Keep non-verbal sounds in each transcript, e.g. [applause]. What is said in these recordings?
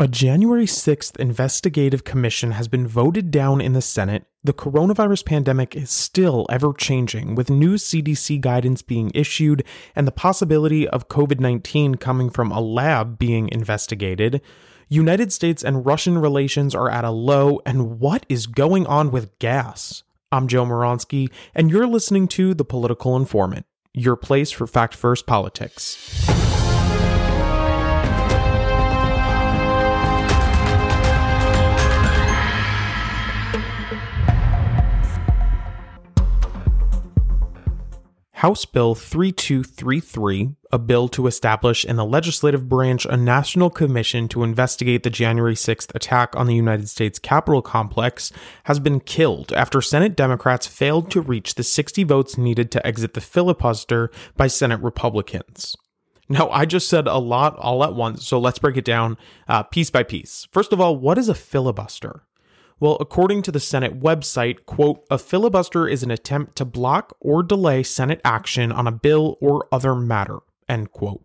A January 6th investigative commission has been voted down in the Senate. The coronavirus pandemic is still ever changing, with new CDC guidance being issued and the possibility of COVID 19 coming from a lab being investigated. United States and Russian relations are at a low, and what is going on with gas? I'm Joe Moronsky, and you're listening to The Political Informant, your place for fact first politics. House Bill 3233, a bill to establish in the legislative branch a national commission to investigate the January 6th attack on the United States Capitol complex, has been killed after Senate Democrats failed to reach the 60 votes needed to exit the filibuster by Senate Republicans. Now, I just said a lot all at once, so let's break it down uh, piece by piece. First of all, what is a filibuster? Well, according to the Senate website, quote, a filibuster is an attempt to block or delay Senate action on a bill or other matter, end quote.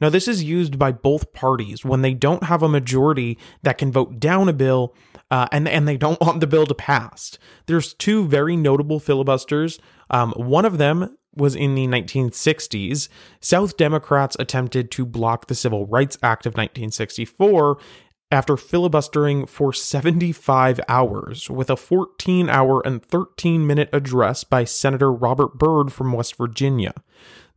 Now, this is used by both parties when they don't have a majority that can vote down a bill uh, and, and they don't [laughs] want the bill to pass. There's two very notable filibusters. Um, one of them was in the 1960s. South Democrats attempted to block the Civil Rights Act of 1964, after filibustering for 75 hours with a 14 hour and 13 minute address by Senator Robert Byrd from West Virginia.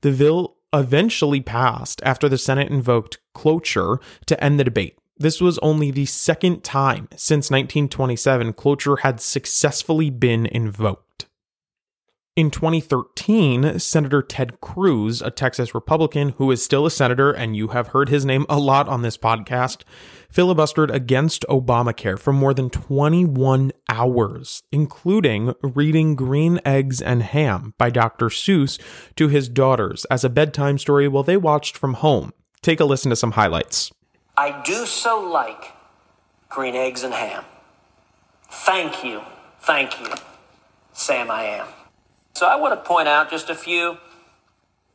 The bill eventually passed after the Senate invoked cloture to end the debate. This was only the second time since 1927 cloture had successfully been invoked. In 2013, Senator Ted Cruz, a Texas Republican who is still a senator, and you have heard his name a lot on this podcast, filibustered against Obamacare for more than 21 hours, including reading Green Eggs and Ham by Dr. Seuss to his daughters as a bedtime story while they watched from home. Take a listen to some highlights. I do so like green eggs and ham. Thank you, thank you, Sam I am. So I want to point out just a few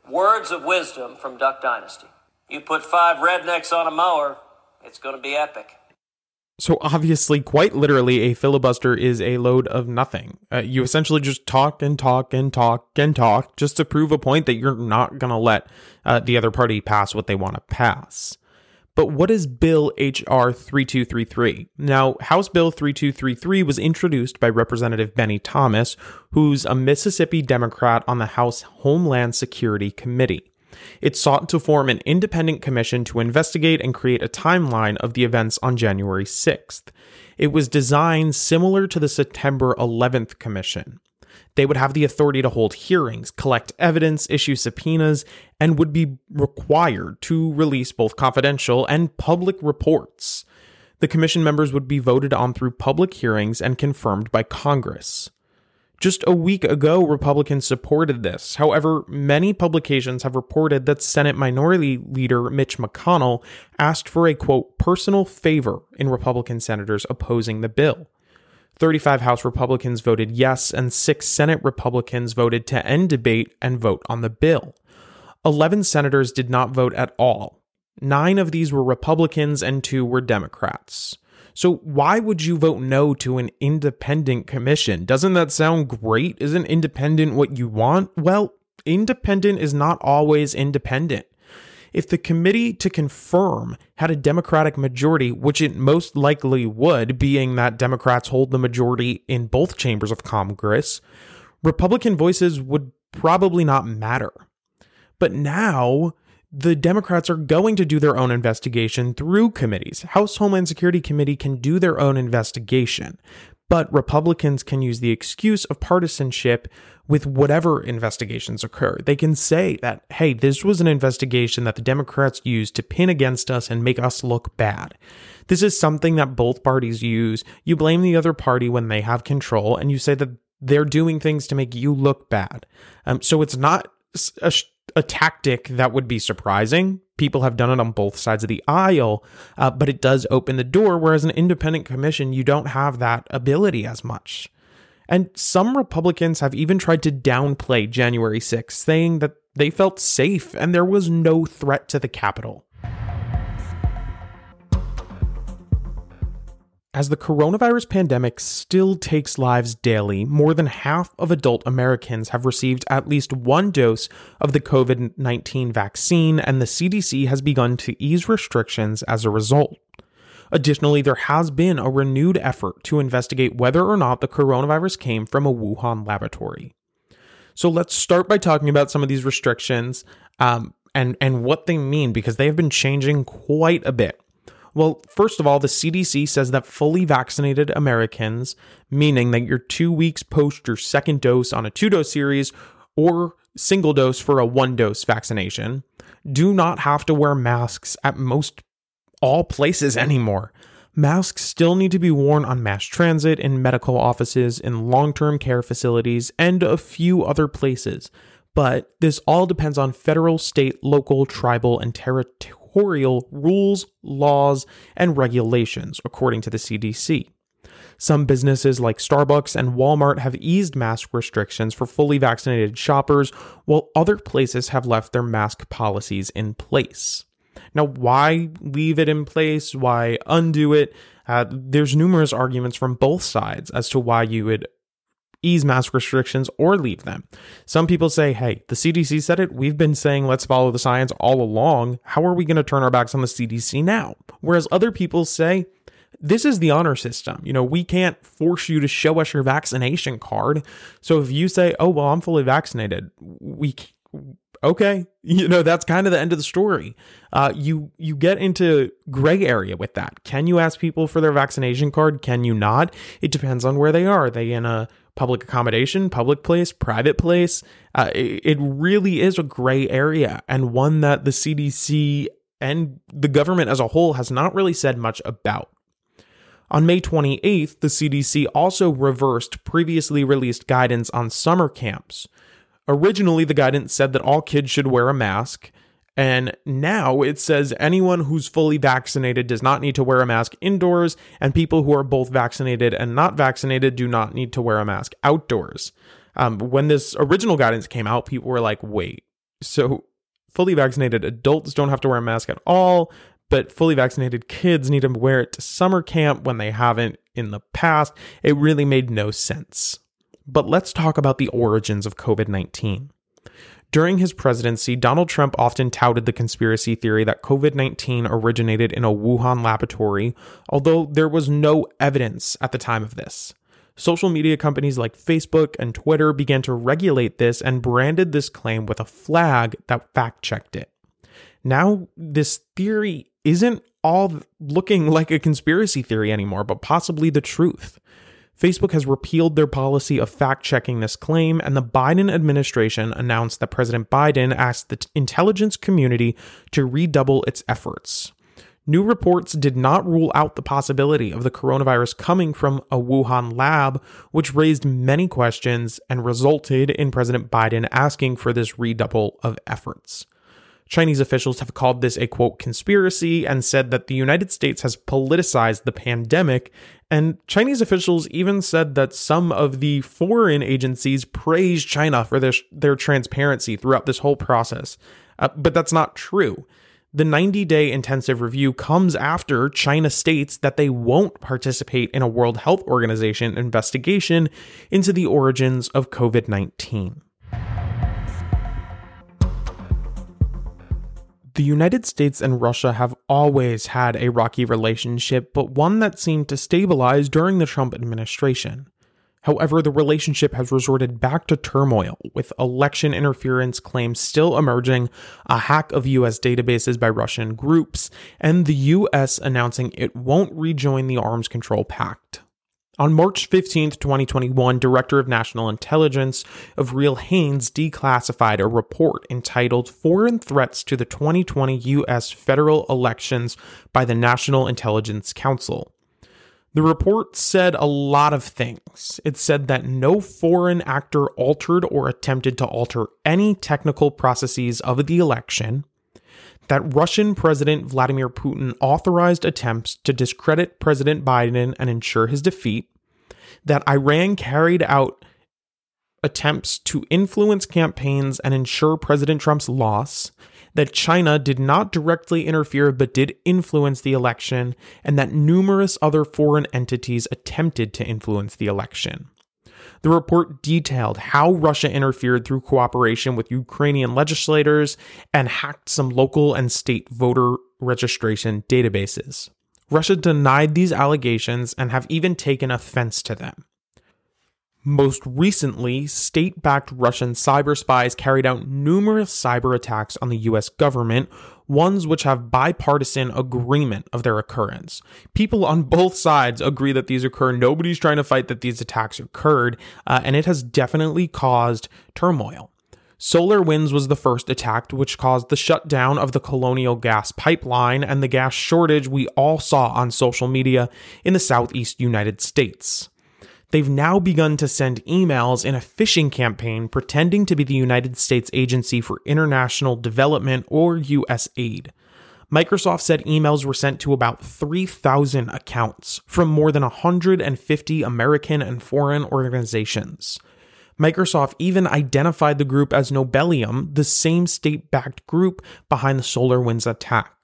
words of wisdom from Duck Dynasty. You put five rednecks on a mower, it's going to be epic. So, obviously, quite literally, a filibuster is a load of nothing. Uh, you essentially just talk and talk and talk and talk just to prove a point that you're not going to let uh, the other party pass what they want to pass. But what is Bill H.R. 3233? Now, House Bill 3233 was introduced by Representative Bennie Thompson, who's a Mississippi Democrat on the House Homeland Security Committee. It sought to form an independent commission to investigate and create a timeline of the events on January 6th. It was designed similar to the September 11th Commission. They would have the authority to hold hearings, collect evidence, issue subpoenas, and would be required to release both confidential and public reports. The commission members would be voted on through public hearings and confirmed by Congress. Just a week ago, Republicans supported this. However, many publications have reported that Senate Minority Leader Mitch McConnell asked for a quote, personal favor in Republican senators opposing the bill. 35 House Republicans voted yes, and six Senate Republicans voted to end debate and vote on the bill. 11 senators did not vote at all. Nine of these were Republicans and two were Democrats. So, why would you vote no to an independent commission? Doesn't that sound great? Isn't independent what you want? Well, independent is not always independent. If the committee to confirm had a Democratic majority, which it most likely would, being that Democrats hold the majority in both chambers of Congress, Republican voices would probably not matter. But now, the Democrats are going to do their own investigation through committees. House Homeland Security Committee can do their own investigation, but Republicans can use the excuse of partisanship with whatever investigations occur. They can say that, hey, this was an investigation that the Democrats used to pin against us and make us look bad. This is something that both parties use. You blame the other party when they have control, and you say that they're doing things to make you look bad. Um, so it's not a, a tactic that would be surprising. People have done it on both sides of the aisle, uh, but it does open the door. Whereas an independent commission, you don't have that ability as much. And some Republicans have even tried to downplay January 6th, saying that they felt safe and there was no threat to the Capitol. As the coronavirus pandemic still takes lives daily, more than half of adult Americans have received at least one dose of the COVID 19 vaccine, and the CDC has begun to ease restrictions as a result. Additionally, there has been a renewed effort to investigate whether or not the coronavirus came from a Wuhan laboratory. So let's start by talking about some of these restrictions um, and, and what they mean because they have been changing quite a bit. Well, first of all, the CDC says that fully vaccinated Americans, meaning that you're two weeks post your second dose on a two dose series or single dose for a one dose vaccination, do not have to wear masks at most all places anymore. Masks still need to be worn on mass transit, in medical offices, in long term care facilities, and a few other places. But this all depends on federal, state, local, tribal, and territorial rules, laws, and regulations, according to the CDC. Some businesses like Starbucks and Walmart have eased mask restrictions for fully vaccinated shoppers, while other places have left their mask policies in place. Now, why leave it in place? Why undo it? Uh, there's numerous arguments from both sides as to why you would ease mask restrictions or leave them. Some people say, hey, the CDC said it. We've been saying let's follow the science all along. How are we going to turn our backs on the CDC now? Whereas other people say, this is the honor system. You know, we can't force you to show us your vaccination card. So if you say, "Oh, well, I'm fully vaccinated," we okay you know that's kind of the end of the story. Uh, you you get into gray area with that. Can you ask people for their vaccination card? Can you not? It depends on where they are, are they in a public accommodation public place private place? Uh, it, it really is a gray area and one that the cdc and the government as a whole has not really said much about. On May 28th, the CDC also reversed previously released guidance on summer camps. Originally, the guidance said that all kids should wear a mask, and now it says anyone who's fully vaccinated does not need to wear a mask indoors, and people who are both vaccinated and not vaccinated do not need to wear a mask outdoors. Um, when this original guidance came out, people were like, wait, so fully vaccinated adults don't have to wear a mask at all, but fully vaccinated kids need to wear it to summer camp when they haven't in the past? It really made no sense. But let's talk about the origins of COVID 19. During his presidency, Donald Trump often touted the conspiracy theory that COVID 19 originated in a Wuhan laboratory, although there was no evidence at the time of this. Social media companies like Facebook and Twitter began to regulate this and branded this claim with a flag that fact checked it. Now, this theory isn't all looking like a conspiracy theory anymore, but possibly the truth. Facebook has repealed their policy of fact checking this claim, and the Biden administration announced that President Biden asked the intelligence community to redouble its efforts. New reports did not rule out the possibility of the coronavirus coming from a Wuhan lab, which raised many questions and resulted in President Biden asking for this redouble of efforts. Chinese officials have called this a quote conspiracy and said that the United States has politicized the pandemic. And Chinese officials even said that some of the foreign agencies praised China for their, their transparency throughout this whole process. Uh, but that's not true. The 90 day intensive review comes after China states that they won't participate in a World Health Organization investigation into the origins of COVID 19. The United States and Russia have always had a rocky relationship, but one that seemed to stabilize during the Trump administration. However, the relationship has resorted back to turmoil, with election interference claims still emerging, a hack of US databases by Russian groups, and the US announcing it won't rejoin the Arms Control Pact. On March 15, 2021, Director of National Intelligence Avril Haines declassified a report entitled Foreign Threats to the 2020 U.S. Federal Elections by the National Intelligence Council. The report said a lot of things. It said that no foreign actor altered or attempted to alter any technical processes of the election that Russian President Vladimir Putin authorized attempts to discredit President Biden and ensure his defeat, that Iran carried out attempts to influence campaigns and ensure President Trump's loss, that China did not directly interfere but did influence the election, and that numerous other foreign entities attempted to influence the election. The report detailed how Russia interfered through cooperation with Ukrainian legislators and hacked some local and state voter registration databases. Russia denied these allegations and have even taken offense to them. Most recently, state backed Russian cyber spies carried out numerous cyber attacks on the US government, ones which have bipartisan agreement of their occurrence. People on both sides agree that these occur. Nobody's trying to fight that these attacks occurred, uh, and it has definitely caused turmoil. SolarWinds was the first attack, which caused the shutdown of the Colonial Gas pipeline and the gas shortage we all saw on social media in the southeast United States. They've now begun to send emails in a phishing campaign pretending to be the United States Agency for International Development or USAID. Microsoft said emails were sent to about 3,000 accounts from more than 150 American and foreign organizations. Microsoft even identified the group as Nobelium, the same state backed group behind the SolarWinds attack.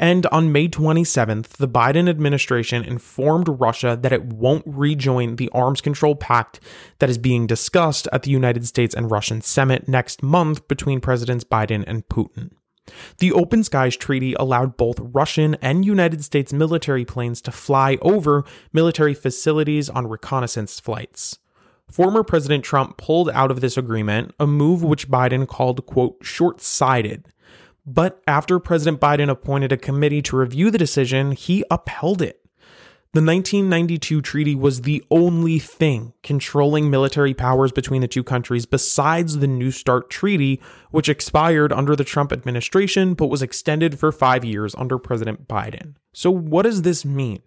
And on May 27th, the Biden administration informed Russia that it won't rejoin the arms control pact that is being discussed at the United States and Russian summit next month between Presidents Biden and Putin. The Open Skies Treaty allowed both Russian and United States military planes to fly over military facilities on reconnaissance flights. Former President Trump pulled out of this agreement, a move which Biden called, quote, short sighted but after President Biden appointed a committee to review the decision, he upheld it. The 1992 treaty was the only thing controlling military powers between the two countries besides the New START treaty, which expired under the Trump administration but was extended for five years under President Biden. So, what does this mean?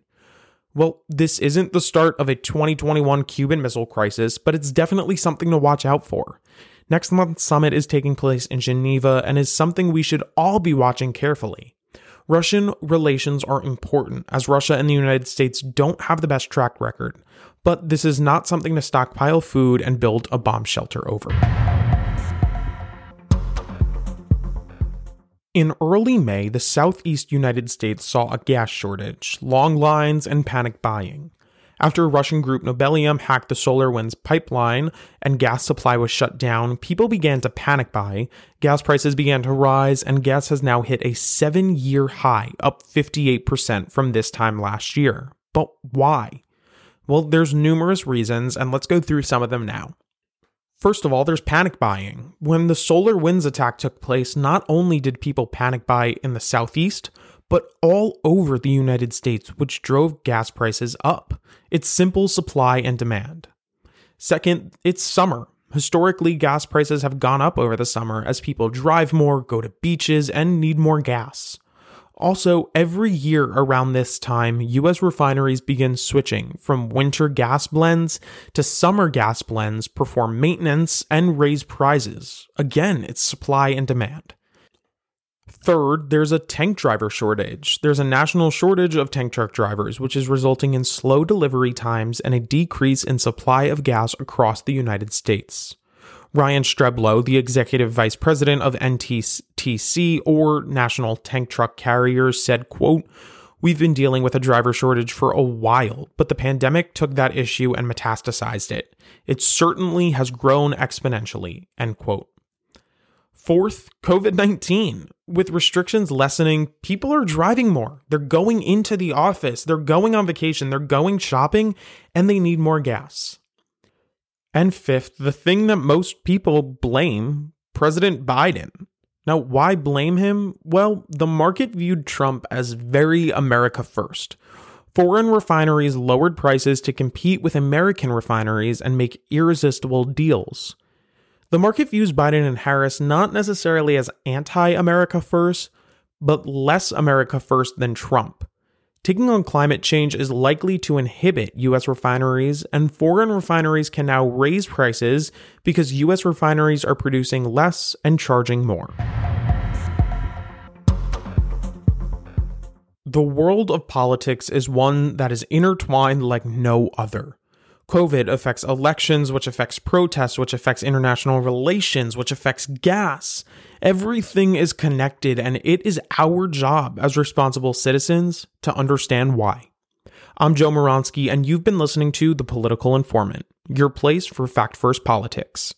Well, this isn't the start of a 2021 Cuban Missile Crisis, but it's definitely something to watch out for. Next month's summit is taking place in Geneva and is something we should all be watching carefully. Russian relations are important as Russia and the United States don't have the best track record, but this is not something to stockpile food and build a bomb shelter over. In early May, the southeast United States saw a gas shortage, long lines, and panic buying. After Russian group Nobelium hacked the SolarWinds pipeline and gas supply was shut down, people began to panic buy, gas prices began to rise, and gas has now hit a seven year high, up 58% from this time last year. But why? Well, there's numerous reasons, and let's go through some of them now. First of all, there's panic buying. When the SolarWinds attack took place, not only did people panic buy in the southeast, but all over the United States, which drove gas prices up. It's simple supply and demand. Second, it's summer. Historically, gas prices have gone up over the summer as people drive more, go to beaches, and need more gas. Also, every year around this time, US refineries begin switching from winter gas blends to summer gas blends, perform maintenance, and raise prices. Again, it's supply and demand. Third, there's a tank driver shortage. There's a national shortage of tank truck drivers, which is resulting in slow delivery times and a decrease in supply of gas across the United States. Ryan Streblow, the executive vice president of NTTC or National Tank Truck Carriers, said, quote, We've been dealing with a driver shortage for a while, but the pandemic took that issue and metastasized it. It certainly has grown exponentially, end quote. Fourth, COVID 19. With restrictions lessening, people are driving more. They're going into the office, they're going on vacation, they're going shopping, and they need more gas. And fifth, the thing that most people blame President Biden. Now, why blame him? Well, the market viewed Trump as very America first. Foreign refineries lowered prices to compete with American refineries and make irresistible deals. The market views Biden and Harris not necessarily as anti America first, but less America first than Trump. Taking on climate change is likely to inhibit US refineries, and foreign refineries can now raise prices because US refineries are producing less and charging more. The world of politics is one that is intertwined like no other. COVID affects elections, which affects protests, which affects international relations, which affects gas. Everything is connected, and it is our job as responsible citizens to understand why. I'm Joe Moronsky, and you've been listening to The Political Informant, your place for fact first politics.